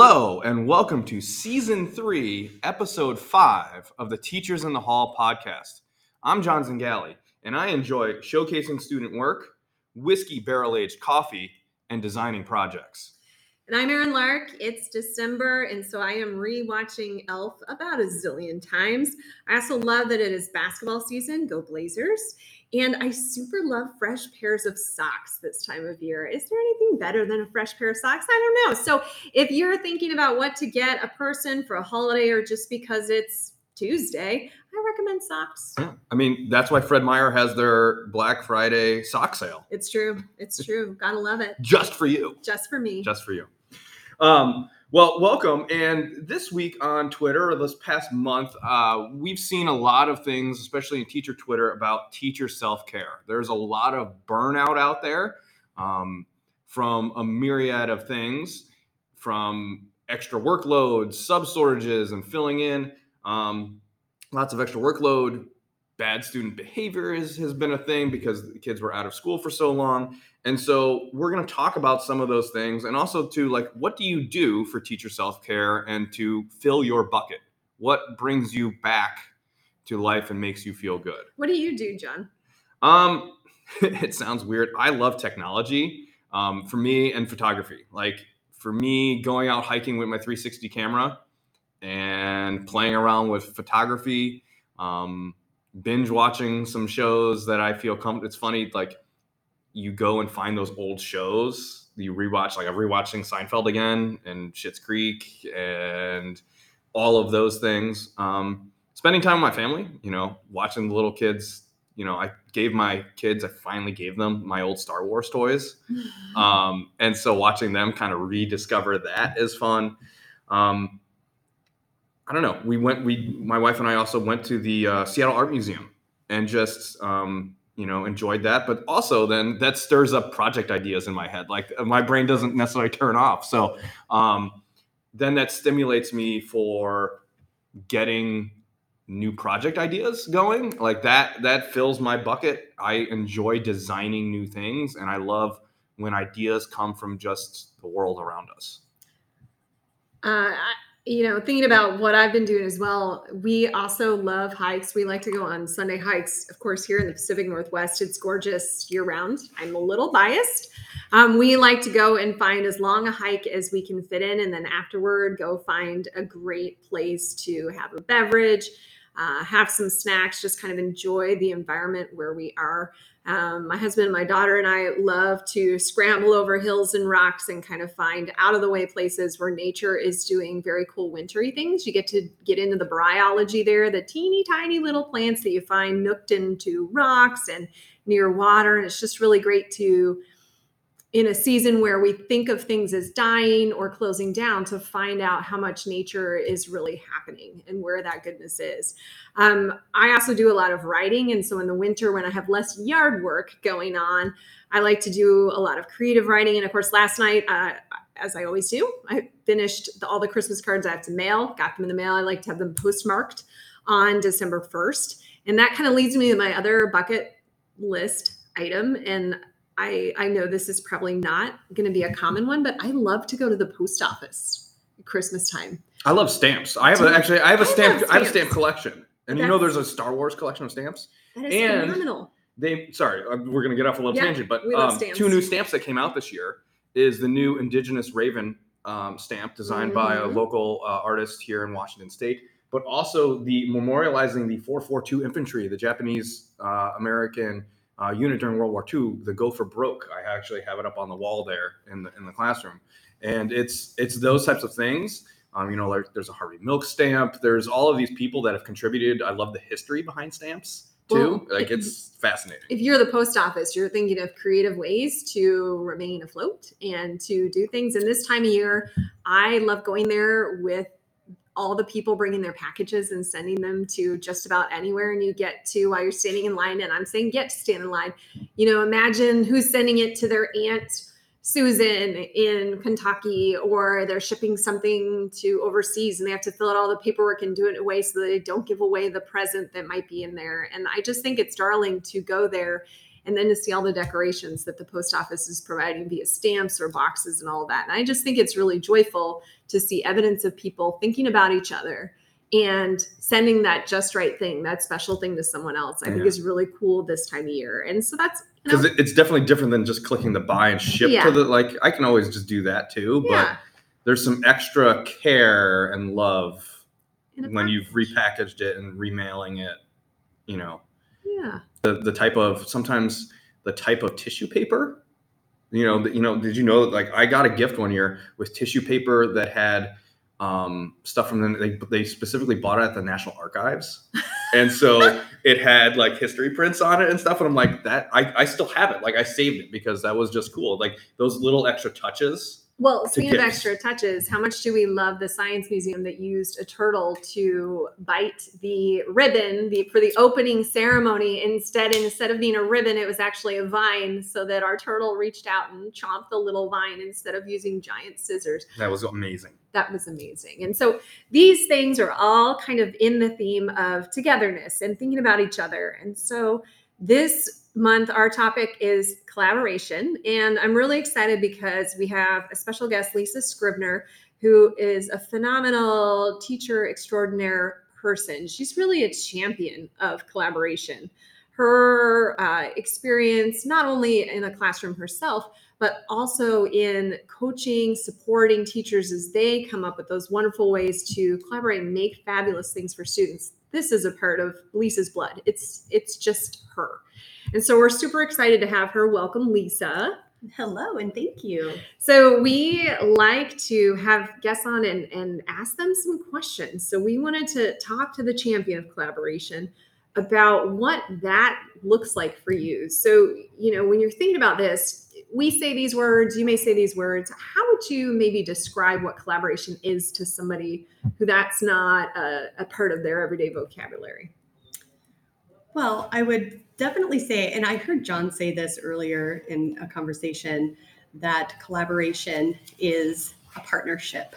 Hello, and welcome to season three, episode five of the Teachers in the Hall podcast. I'm John Zingali, and I enjoy showcasing student work, whiskey barrel aged coffee, and designing projects. And I'm Erin Lark. It's December, and so I am rewatching Elf about a zillion times. I also love that it is basketball season. Go Blazers! And I super love fresh pairs of socks this time of year. Is there anything better than a fresh pair of socks? I don't know. So if you're thinking about what to get a person for a holiday or just because it's Tuesday, I recommend socks. Yeah, I mean that's why Fred Meyer has their Black Friday sock sale It's true. It's true. Gotta love it. just for you. Just for me. just for you. Um, well, welcome. And this week on Twitter, this past month, uh, we've seen a lot of things, especially in teacher Twitter, about teacher self care. There's a lot of burnout out there um, from a myriad of things, from extra workloads, sub shortages, and filling in. Um, lots of extra workload. Bad student behavior is, has been a thing because the kids were out of school for so long. And so we're going to talk about some of those things and also to like what do you do for teacher self-care and to fill your bucket? What brings you back to life and makes you feel good? What do you do, John? Um it sounds weird. I love technology. Um, for me and photography. Like for me going out hiking with my 360 camera and playing around with photography um, binge watching some shows that I feel comfortable. it's funny like you go and find those old shows you rewatch like I'm rewatching Seinfeld again and Schitt's Creek and all of those things um, spending time with my family you know watching the little kids you know I gave my kids I finally gave them my old Star Wars toys um, and so watching them kind of rediscover that is fun um, I don't know. We went. We my wife and I also went to the uh, Seattle Art Museum and just um, you know enjoyed that. But also then that stirs up project ideas in my head. Like uh, my brain doesn't necessarily turn off. So um, then that stimulates me for getting new project ideas going. Like that that fills my bucket. I enjoy designing new things, and I love when ideas come from just the world around us. Uh, I- you know, thinking about what I've been doing as well, we also love hikes. We like to go on Sunday hikes. Of course, here in the Pacific Northwest, it's gorgeous year round. I'm a little biased. Um, we like to go and find as long a hike as we can fit in, and then afterward, go find a great place to have a beverage, uh, have some snacks, just kind of enjoy the environment where we are. Um, my husband and my daughter and I love to scramble over hills and rocks and kind of find out of the way places where nature is doing very cool wintry things. You get to get into the bryology there, the teeny tiny little plants that you find nooked into rocks and near water. And it's just really great to, in a season where we think of things as dying or closing down, to find out how much nature is really happening and where that goodness is. Um, I also do a lot of writing. And so in the winter, when I have less yard work going on, I like to do a lot of creative writing. And of course, last night, uh, as I always do, I finished the, all the Christmas cards I have to mail, got them in the mail. I like to have them postmarked on December 1st. And that kind of leads me to my other bucket list item. And I, I know this is probably not going to be a common one, but I love to go to the post office Christmas time. I love stamps. I have a, actually I have a I stamp I have a stamp collection. And you know there's a Star Wars collection of stamps. That is And- phenomenal. They sorry, uh, we're going to get off a little Yeah, tangent, but um, two new stamps that came out this year is the new Indigenous Raven um, stamp designed by a Mhm. local uh, artist here in Washington State, but also the memorializing the 442 infantry, the Japanese uh, American uh, unit during World War II, the Go for Broke. I actually have it up on the wall there in the in the classroom, and it's it's those types of things. Um, you know, like there's a Harvey Milk stamp. There's all of these people that have contributed. I love the history behind stamps too. Well, like it- it's fascinating. if you're the post office, you're thinking of creative ways to remain afloat and to do things. And this time of year, I love going there with all the people bringing their packages and sending them to just about anywhere. And you get to while you're standing in line, and I'm saying get to stand in line. You know, imagine who's sending it to their aunt Susan in Kentucky, or they're shipping something to overseas and they have to fill out all the paperwork and do it away so they don't give away the present that might be in there. And I just think it's darling to go there and then to see all the decorations that the post office is providing via stamps or boxes and all of that. And I just think it's really joyful to see evidence of people thinking about each other and sending that just right thing, that special thing to someone else. I think is really cool this time of year. And so that's you because know, it's definitely different than just clicking the buy and ship Yeah. to the like i can always just do that too but yeah. there's some extra care and love when you've repackaged it and remailing it you know Yeah. the the type of sometimes the type of tissue paper you know you know did you know that like i got a gift one year with tissue paper that had um, stuff from them. they, they specifically bought it at the national archives and so it had like history prints on it and stuff and i'm like that I, I still have it like i saved it because that was just cool like those little extra touches Well, speaking of extra touches, how much do we love the science museum that used a turtle to bite the ribbon the, for the opening ceremony? Instead, instead of being a ribbon, it was actually a vine, so that our turtle reached out and chomped the little vine instead of using giant scissors. that was amazing That was amazing. And so these things are all kind of in the theme of togetherness and thinking about each other. And so this month, our topic is collaboration. And I'm really excited because we have a special guest, Lisa Scribner, who is a phenomenal teacher extraordinaire person. She's really a champion of collaboration. Her uh, experience, not only in a classroom herself, but also in coaching, supporting teachers as they come up with those wonderful ways to collaborate and make fabulous things for students. This is a part of Lisa's blood. It's it's just her. And so we're super excited to have her. Welcome, Lisa. Hello and thank you. So we like to have guests on and, and ask them some questions. So we wanted to talk to the champion of collaboration about what that looks like for you. So, you know, when you're thinking about this, we say these words, you may say these words. How would you maybe describe what collaboration is to somebody who that's not a, a part of their everyday vocabulary? Well, I would definitely say, and I heard John say this earlier in a conversation, that collaboration is a partnership.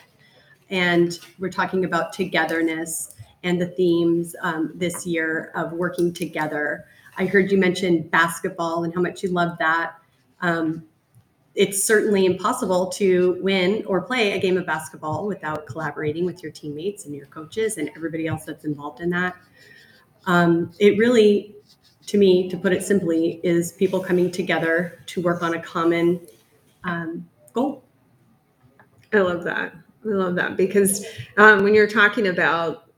And we're talking about togetherness and the themes um, this year of working together. I heard you mention basketball and how much you love that. Um, it's certainly impossible to win or play a game of basketball without collaborating with your teammates and your coaches and everybody else that's involved in that. Um, it really, to me, to put it simply, is people coming together to work on a common um, goal. I love that. I love that because um, when you're talking about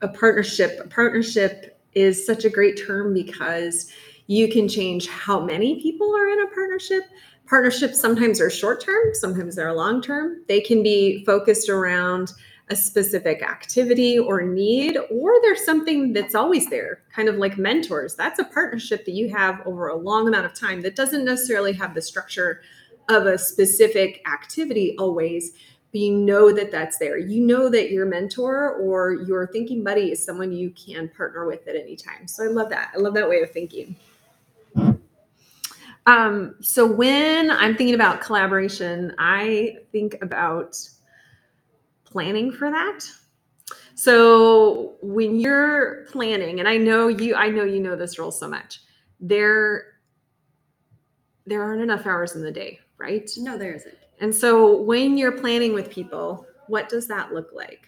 a partnership, a partnership is such a great term because you can change how many people are in a partnership. Partnerships sometimes are short term, sometimes they're long term. They can be focused around a specific activity or need, or there's something that's always there, kind of like mentors. That's a partnership that you have over a long amount of time that doesn't necessarily have the structure of a specific activity always but you know that that's there. You know that your mentor or your thinking buddy is someone you can partner with at any time. So i love that. I love that way of thinking. Um, so when i'm thinking about collaboration i think about planning for that so when you're planning and i know you i know you know this role so much there there aren't enough hours in the day right No, there isn't. and so when you're planning with people, what does that look like?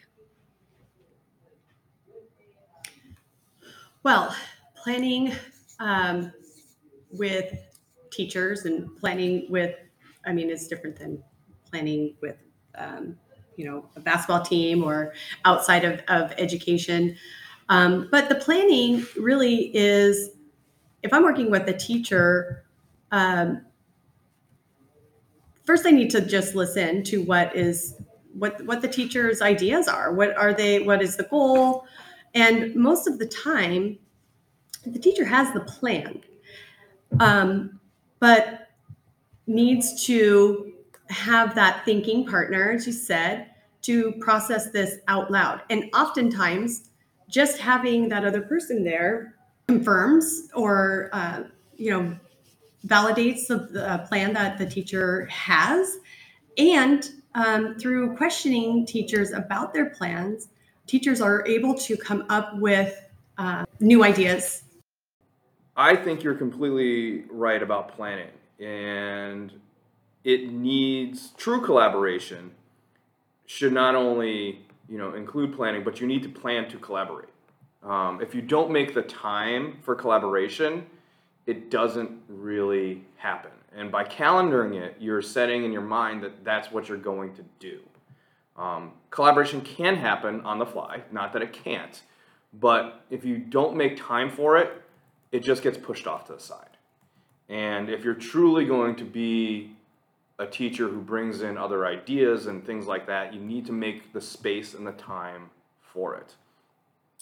Well, planning um, with teachers and planning with, I mean, it's different than planning with, um, you know, a basketball team or outside of, of education. Um, but the planning really is, if I'm working with a teacher, um, first I need to just listen to what is what what the teacher's ideas are. What are they? What is the goal? And most of the time, the teacher has the plan, um, but needs to have that thinking partner, as you said, to process this out loud. And oftentimes, just having that other person there confirms or uh, you know validates the, the plan that the teacher has. And um, through questioning teachers about their plans teachers are able to come up with uh, new ideas. I think you're completely right about planning, and it needs true collaboration. Should not only you know include planning, but you need to plan to collaborate. Um, if you don't make the time for collaboration, it doesn't really happen. And by calendaring it, you're setting in your mind that that's what you're going to do. Um, collaboration can happen on the fly, not that it can't, but if you don't make time for it, it just gets pushed off to the side. And if you're truly going to be a teacher who brings in other ideas and things like that, you need to make the space and the time for it.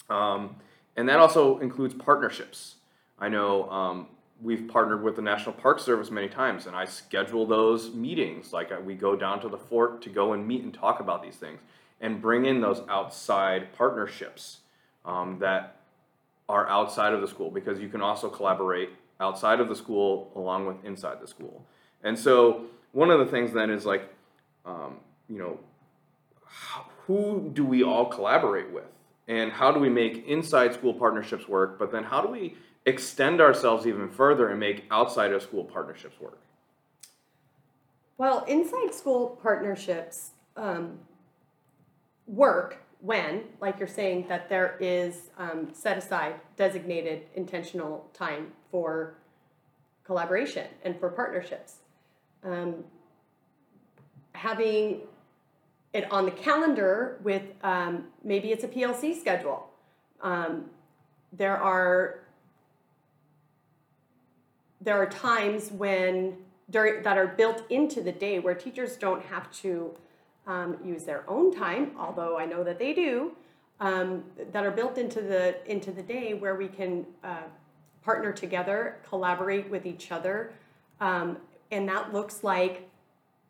Um, and that also includes partnerships. I know um, we've partnered with the National Park Service many times, and I schedule those meetings. Like uh, we go down to the fort to go and meet and talk about these things, and bring in those outside partnerships um, that are outside of the school because you can also collaborate outside of the school along with inside the school. And so one of the things then is like, um, you know, who do we all collaborate with? And how do we make inside school partnerships work? But then how do we extend ourselves even further and make outside of school partnerships work? Well, inside school partnerships um, work when, like you're saying, that there is um, set aside designated intentional time for collaboration and for partnerships. Um, having it on the calendar with um, maybe it's a PLC schedule. Um, there are there are times when during that are built into the day where teachers don't have to um, use their own time, although I know that they do, um, that are built into the into the day where we can uh, partner together, collaborate with each other, um, and that looks like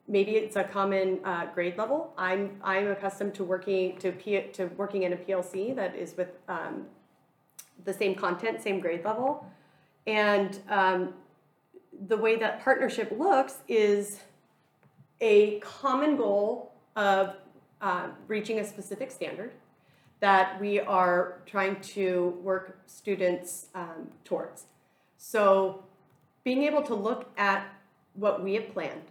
maybe it's a common uh, grade level. I'm I'm accustomed to working to P, to working in a PLC that is with um, the same content, same grade level, and um, the way that partnership looks is a common goal of uh, reaching a specific standard that we are trying to work students um, towards. So, being able to look at what we have planned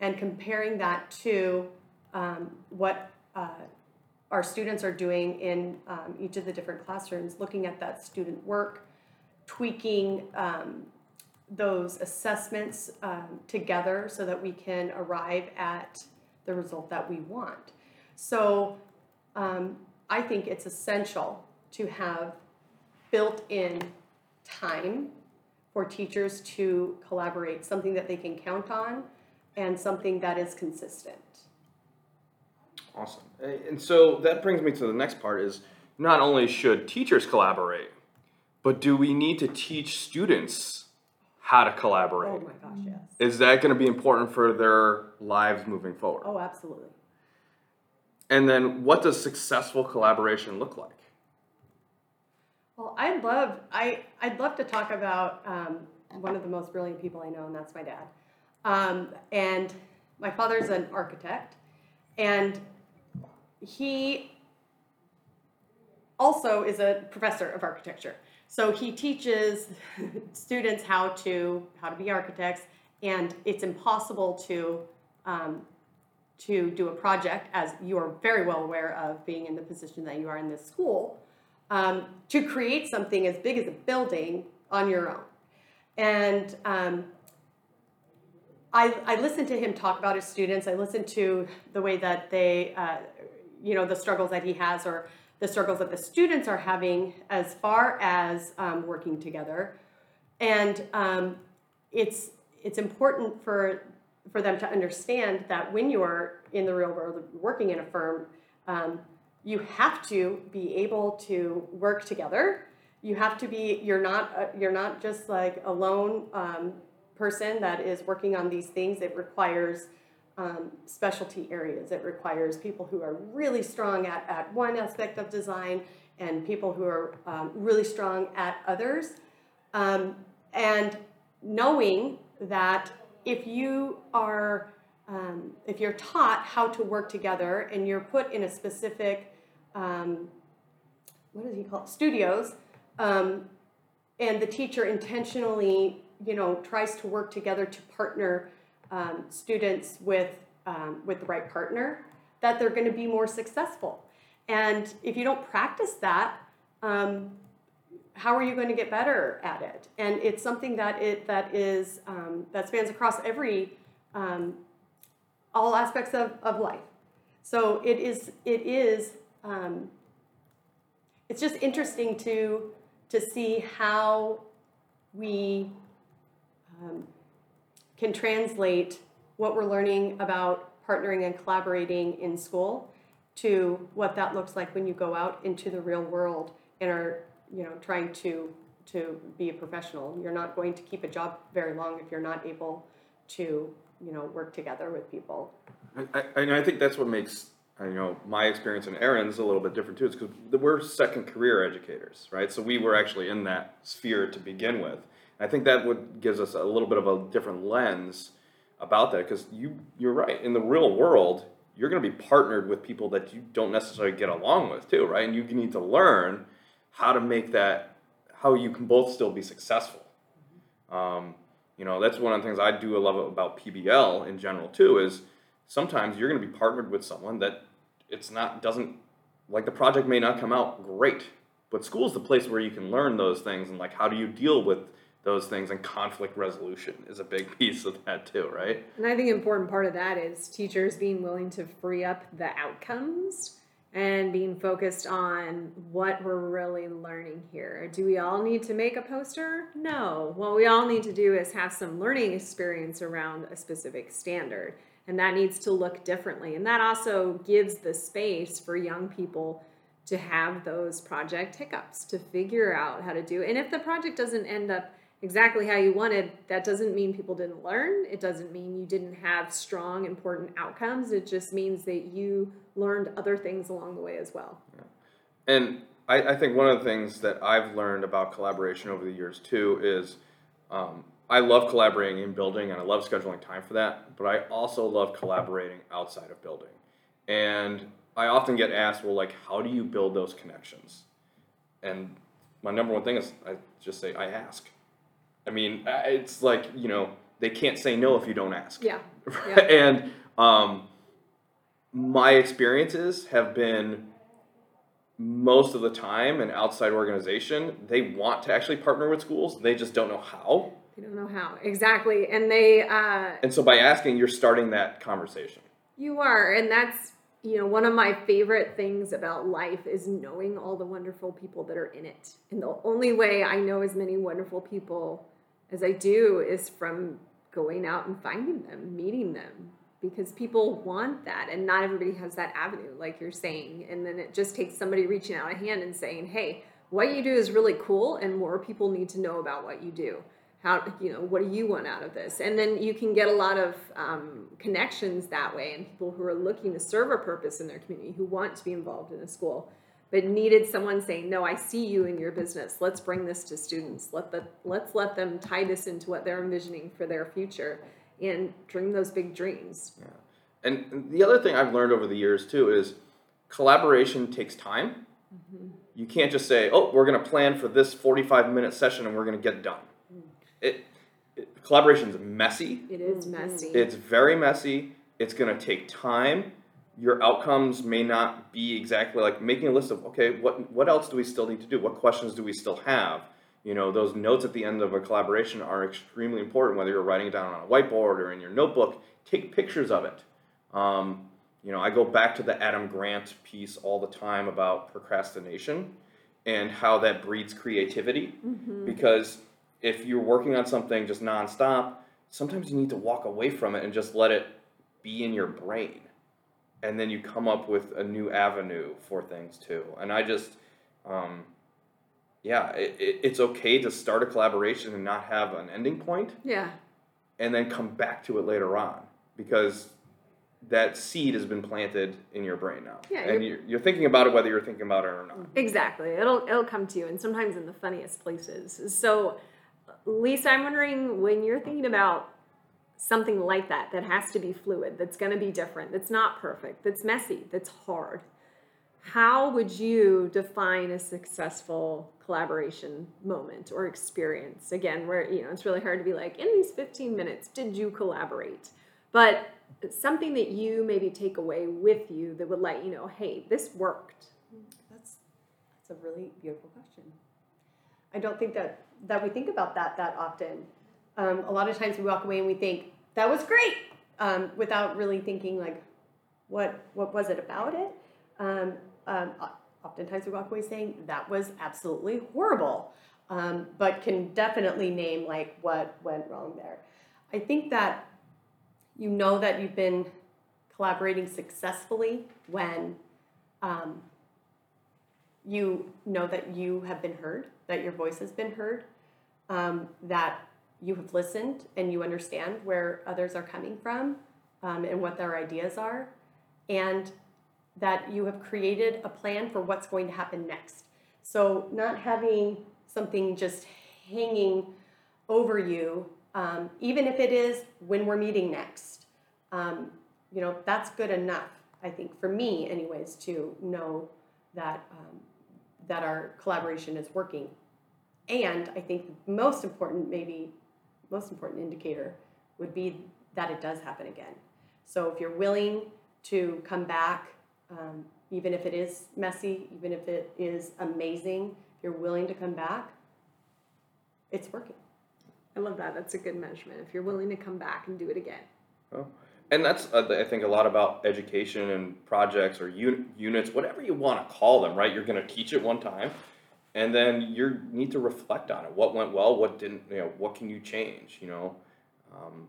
and comparing that to um, what uh, our students are doing in um, each of the different classrooms, looking at that student work, tweaking um, those assessments um, together so that we can arrive at the result that we want. So um, I think it's essential to have built in time for teachers to collaborate, something that they can count on and something that is consistent. Awesome. And so that brings me to the next part is not only should teachers collaborate, but do we need to teach students how to collaborate? Oh my gosh, yes. Is that going to be important for their lives moving forward? Oh, absolutely. And then what does successful collaboration look like? Well, I'd love I I'd love to talk about um, one of the most brilliant people I know, and that's my dad. Um, and my father's an architect, and he also is a professor of architecture. So he teaches students how to how to be architects, and it's impossible to um, to do a project, as you are very well aware of being in the position that you are in this school, um, to create something as big as a building on your own. And um, I, I listened to him talk about his students. I listened to the way that they, uh, you know, the struggles that he has or the struggles that the students are having as far as um, working together. And um, it's, it's important for, for them to understand that when you're in the real world working in a firm, um, you have to be able to work together. You have to be, you're not, uh, you're not just like a lone um, person that is working on these things. It requires um, specialty areas. It requires people who are really strong at, at one aspect of design and people who are um, really strong at others. Um, and knowing that if you are um, if you're taught how to work together and you're put in a specific um, what does he call it? studios um, and the teacher intentionally, you know, tries to work together to partner um, students with um, with the right partner, that they're going to be more successful. And if you don't practice that, um, how are you going to get better at it? And it's something that it that is um, that spans across every all aspects of, of life. So it is it is um, it's just interesting to to see how we um, can translate what we're learning about partnering and collaborating in school to what that looks like when you go out into the real world and are you know trying to to be a professional. You're not going to keep a job very long if you're not able to you know work together with people. I, I, and I think that's what makes you know my experience and Erin's a little bit different too. It's because we're second career educators, right? So we were actually in that sphere to begin with. I think that would gives us a little bit of a different lens about that because you you're right in the real world you're going to be partnered with people that you don't necessarily get along with too, right? And you need to learn how to make that how you can both still be successful. Um, you know, that's one of the things I do love about PBL in general too. Is sometimes you're going to be partnered with someone that it's not doesn't like the project may not come out great, but school's the place where you can learn those things and like how do you deal with those things and conflict resolution is a big piece of that too, right? And I think an important part of that is teachers being willing to free up the outcomes and being focused on what we're really learning here. Do we all need to make a poster? No. What we all need to do is have some learning experience around a specific standard. And that needs to look differently. And that also gives the space for young people to have those project hiccups, to figure out how to do. And if the project doesn't end up exactly how you wanted, that doesn't mean people didn't learn. It doesn't mean you didn't have strong, important outcomes. It just means that you learned other things along the way as well. Yeah. And I, I, think one of the things that I've learned about collaboration over the years too is um, I love collaborating in building and I love scheduling time for that, but I also love collaborating outside of building. And I often get asked, well, like, how do you build those connections? And my number one thing is I just say, I ask. I mean, it's like, you know, they can't say no if you don't ask. Yeah. yeah. and um, my experiences have been most of the time an outside organization, they want to actually partner with schools, they just don't know how. They don't know how. Exactly. And they. Uh, and so by asking, you're starting that conversation. You are. And that's, you know, one of my favorite things about life is knowing all the wonderful people that are in it. And the only way I know as many wonderful people as I do is from going out and finding them, meeting them, because people want that. And not everybody has that avenue, like you're saying. And then it just takes somebody reaching out a hand and saying, hey, what you do is really cool, and more people need to know about what you do how you know what do you want out of this? And then you can get a lot of um, connections that way and people who are looking to serve a purpose in their community who want to be involved in a school but needed someone saying no i see you in your business. Let's bring this to students. Let the let's let them tie this into what they're envisioning for their future and dream those big dreams. Yeah. and the other thing i've learned over the years too is collaboration takes time. Mm-hmm. you can't just say oh we're going to plan for this 45 minute session and we're going to get done it, it collaboration is messy. It is messy. It's very messy. It's going to take time. Your outcomes may not be exactly like making a list of okay, what what else do we still need to do? What questions do we still have? You know, those notes at the end of a collaboration are extremely important. Whether you're writing it down on a whiteboard or in your notebook, take pictures of it. Um, you know, I go back to the Adam Grant piece all the time about procrastination and how that breeds creativity mm-hmm. because if you're working on something just nonstop, sometimes you need to walk away from it and just let it be in your brain. And then you come up with a new avenue for things too. And I just, um, yeah, it, it, it's okay to start a collaboration and not have an ending point. Yeah. And then come back to it later on because that seed has been planted in your brain now. Yeah, and you're, you're, thinking about it whether you're thinking about it or not. Exactly. It'll it'll come to you and sometimes in the funniest places. So Lisa, I'm wondering when you're thinking about something like that, that has to be fluid, that's going to be different, that's not perfect, that's messy, that's hard. how would you define a successful collaboration moment or experience? Again, where you know it's really hard to be like, in these 15 minutes, did you collaborate? But something that you maybe take away with you that would let you know, hey, this worked. That's that's a really beautiful question. I don't think that that we think about that that often. Um, a lot of times we walk away and we think that was great, um, without really thinking like, what what was it about it? Um, um, oftentimes we walk away saying that was absolutely horrible, um, but can definitely name like what went wrong there. I think that you know that you've been collaborating successfully when um, you know that you have been heard, that your voice has been heard, um, that you have listened and you understand where others are coming from um, and what their ideas are, and that you have created a plan for what's going to happen next. So, not having something just hanging over you, um, even if it is when we're meeting next, um, you know, that's good enough, I think, for me, anyways, to know that, um, that our collaboration is working. And I think the most important, maybe most important indicator would be that it does happen again. So if you're willing to come back um, even if it is messy, even if it is amazing, if you're willing to come back, it's working. I love that. That's a good measurement. If you're willing to come back and do it again. Oh. And that's, uh, I think, a lot about education and projects or un- units, whatever you want to call them, right? You're going to teach it one time, and then you need to reflect on it. What went well? What didn't? You know, what can you change? You know, um,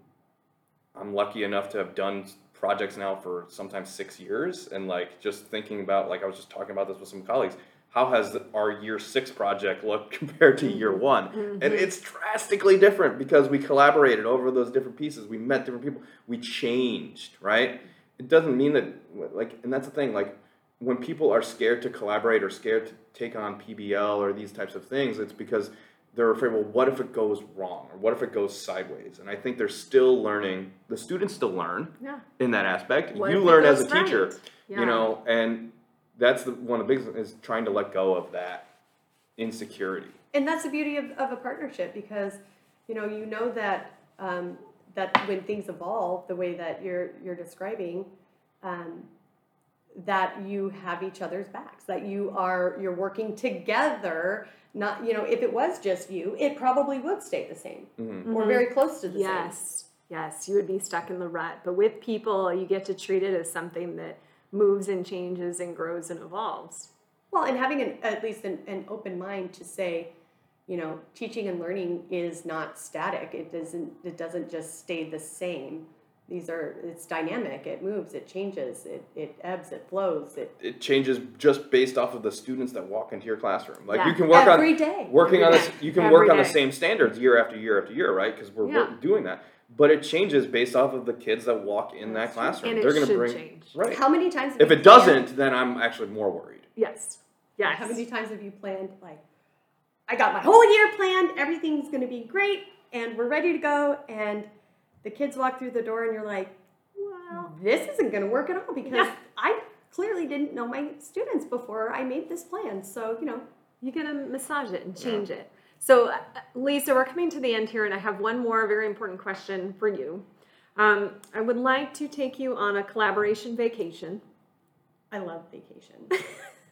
I'm lucky enough to have done projects now for sometimes six years and like just thinking about like i was just talking about this with some colleagues how has our year six project looked compared to year one mm-hmm. and it's drastically different because we collaborated over those different pieces we met different people we changed right it doesn't mean that like and that's the thing like when people are scared to collaborate or scared to take on pbl or these types of things it's because they're afraid, well, what if it goes wrong or what if it goes sideways? And I think they're still learning. The students still learn yeah. in that aspect. What you learn as a teacher, yeah. you know, and that's the, one of the biggest is trying to let go of that insecurity. And that's the beauty of, of a partnership because, you know, you know that um, that when things evolve the way that you're you're describing, um, that you have each other's backs, that you are you're working together not you know if it was just you it probably would stay the same mm-hmm. or very close to the yes. same yes yes you would be stuck in the rut but with people you get to treat it as something that moves and changes and grows and evolves well and having an, at least an, an open mind to say you know teaching and learning is not static it doesn't it doesn't just stay the same these are it's dynamic it moves it changes it, it ebbs it flows it it changes just based off of the students that walk into your classroom like yeah. you can work every on day. working every on this you can every work day. on the same standards year after year after year right because we're yeah. doing that but it changes based off of the kids that walk in that classroom and they're going to bring change. right how many times if it doesn't then i'm actually more worried yes yes how many times have you planned like i got my whole year planned everything's going to be great and we're ready to go and the kids walk through the door and you're like well, this isn't going to work at all because yeah. I clearly didn't know my students before I made this plan. So, you know, you got to massage it and change yeah. it. So, uh, Lisa, we're coming to the end here, and I have one more very important question for you. Um, I would like to take you on a collaboration vacation. I love vacation.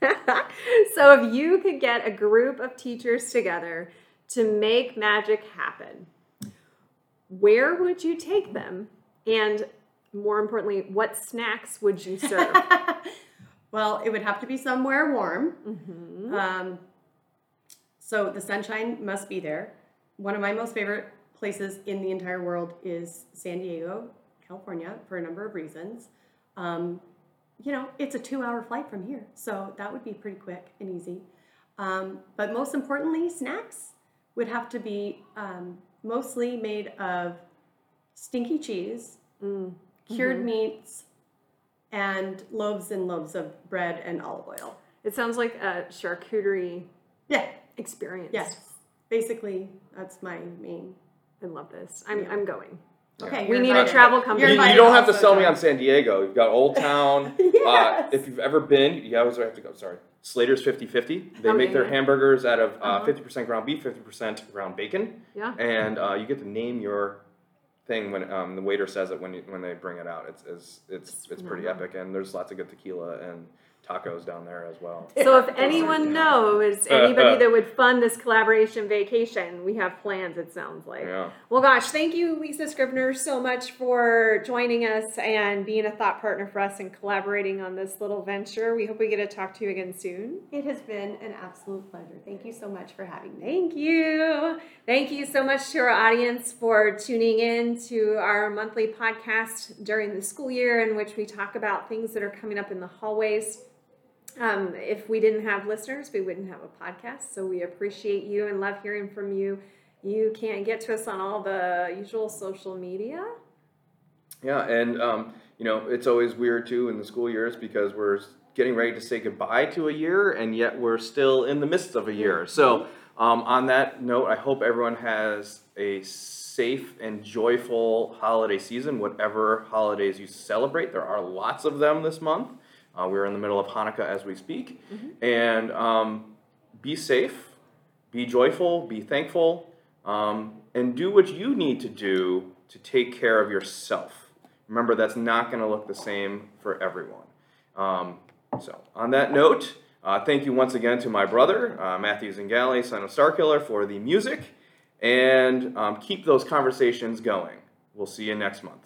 so, if you could get a group of teachers together to make magic happen, where would you take them? And more importantly, what snacks would you serve? well, it would have to be somewhere warm. Mm-hmm. Um, so the sunshine must be there. One of my most favorite places in the entire world is San Diego, California, for a number of reasons. Um, you know, it's a two hour flight from here, so that would be pretty quick and easy. Um, but most importantly, snacks would have to be um, mostly made of stinky cheese, mm cured mm-hmm. meats, and loaves and loaves of bread and olive oil. It sounds like a charcuterie yeah. Experience. Yes. Basically, that's my main. I love this. I'm, yeah. I'm going. Okay, We you're need a travel company. You, you don't have to also, sell me on San Diego. You've got Old Town. uh, if you've ever been, you always have to go. Sorry, Slater's 50-50. They Oh, make yeah, their yeah. hamburgers out of uh, Uh-huh. 50% ground beef, 50% ground bacon, Yeah. and uh, you get to name your thing when um, the waiter says it when you, when they bring it out. It's it's it's, it's pretty phenomenal. epic, and there's lots of good tequila and tacos down there as well. So if anyone knows anybody that would fund this collaboration vacation, we have plans. It sounds like. Yeah. Well, gosh, thank you, Lisa Scrivener, so much for joining us and being a thought partner for us and collaborating on this little venture. We hope we get to talk to you again soon. It has been an absolute pleasure. Thank you so much for having me. Thank you. Thank you so much to our audience for tuning in to our monthly podcast during the school year, in which we talk about things that are coming up in the hallways. Um, if we didn't have listeners, we wouldn't have a podcast. So we appreciate you and love hearing from you. You can get to us on all the usual social media. Yeah, and um, you know it's always weird too in the school years because we're getting ready to say goodbye to a year, and yet we're still in the midst of a year. So um, on that note, I hope everyone has a safe and joyful holiday season, whatever holidays you celebrate. There are lots of them this month. Uh, we're in the middle of Hanukkah as we speak, and um, be safe, be joyful, be thankful, um, and do what you need to do to take care of yourself. Remember, that's not going to look the same for everyone. Um, so, on that note, uh, thank you once again to my brother, uh, Matthew Zingali, son of Starkiller, for the music, and um, keep those conversations going. We'll see you next month.